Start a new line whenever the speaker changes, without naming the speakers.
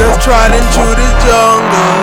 Just trotting through the jungle.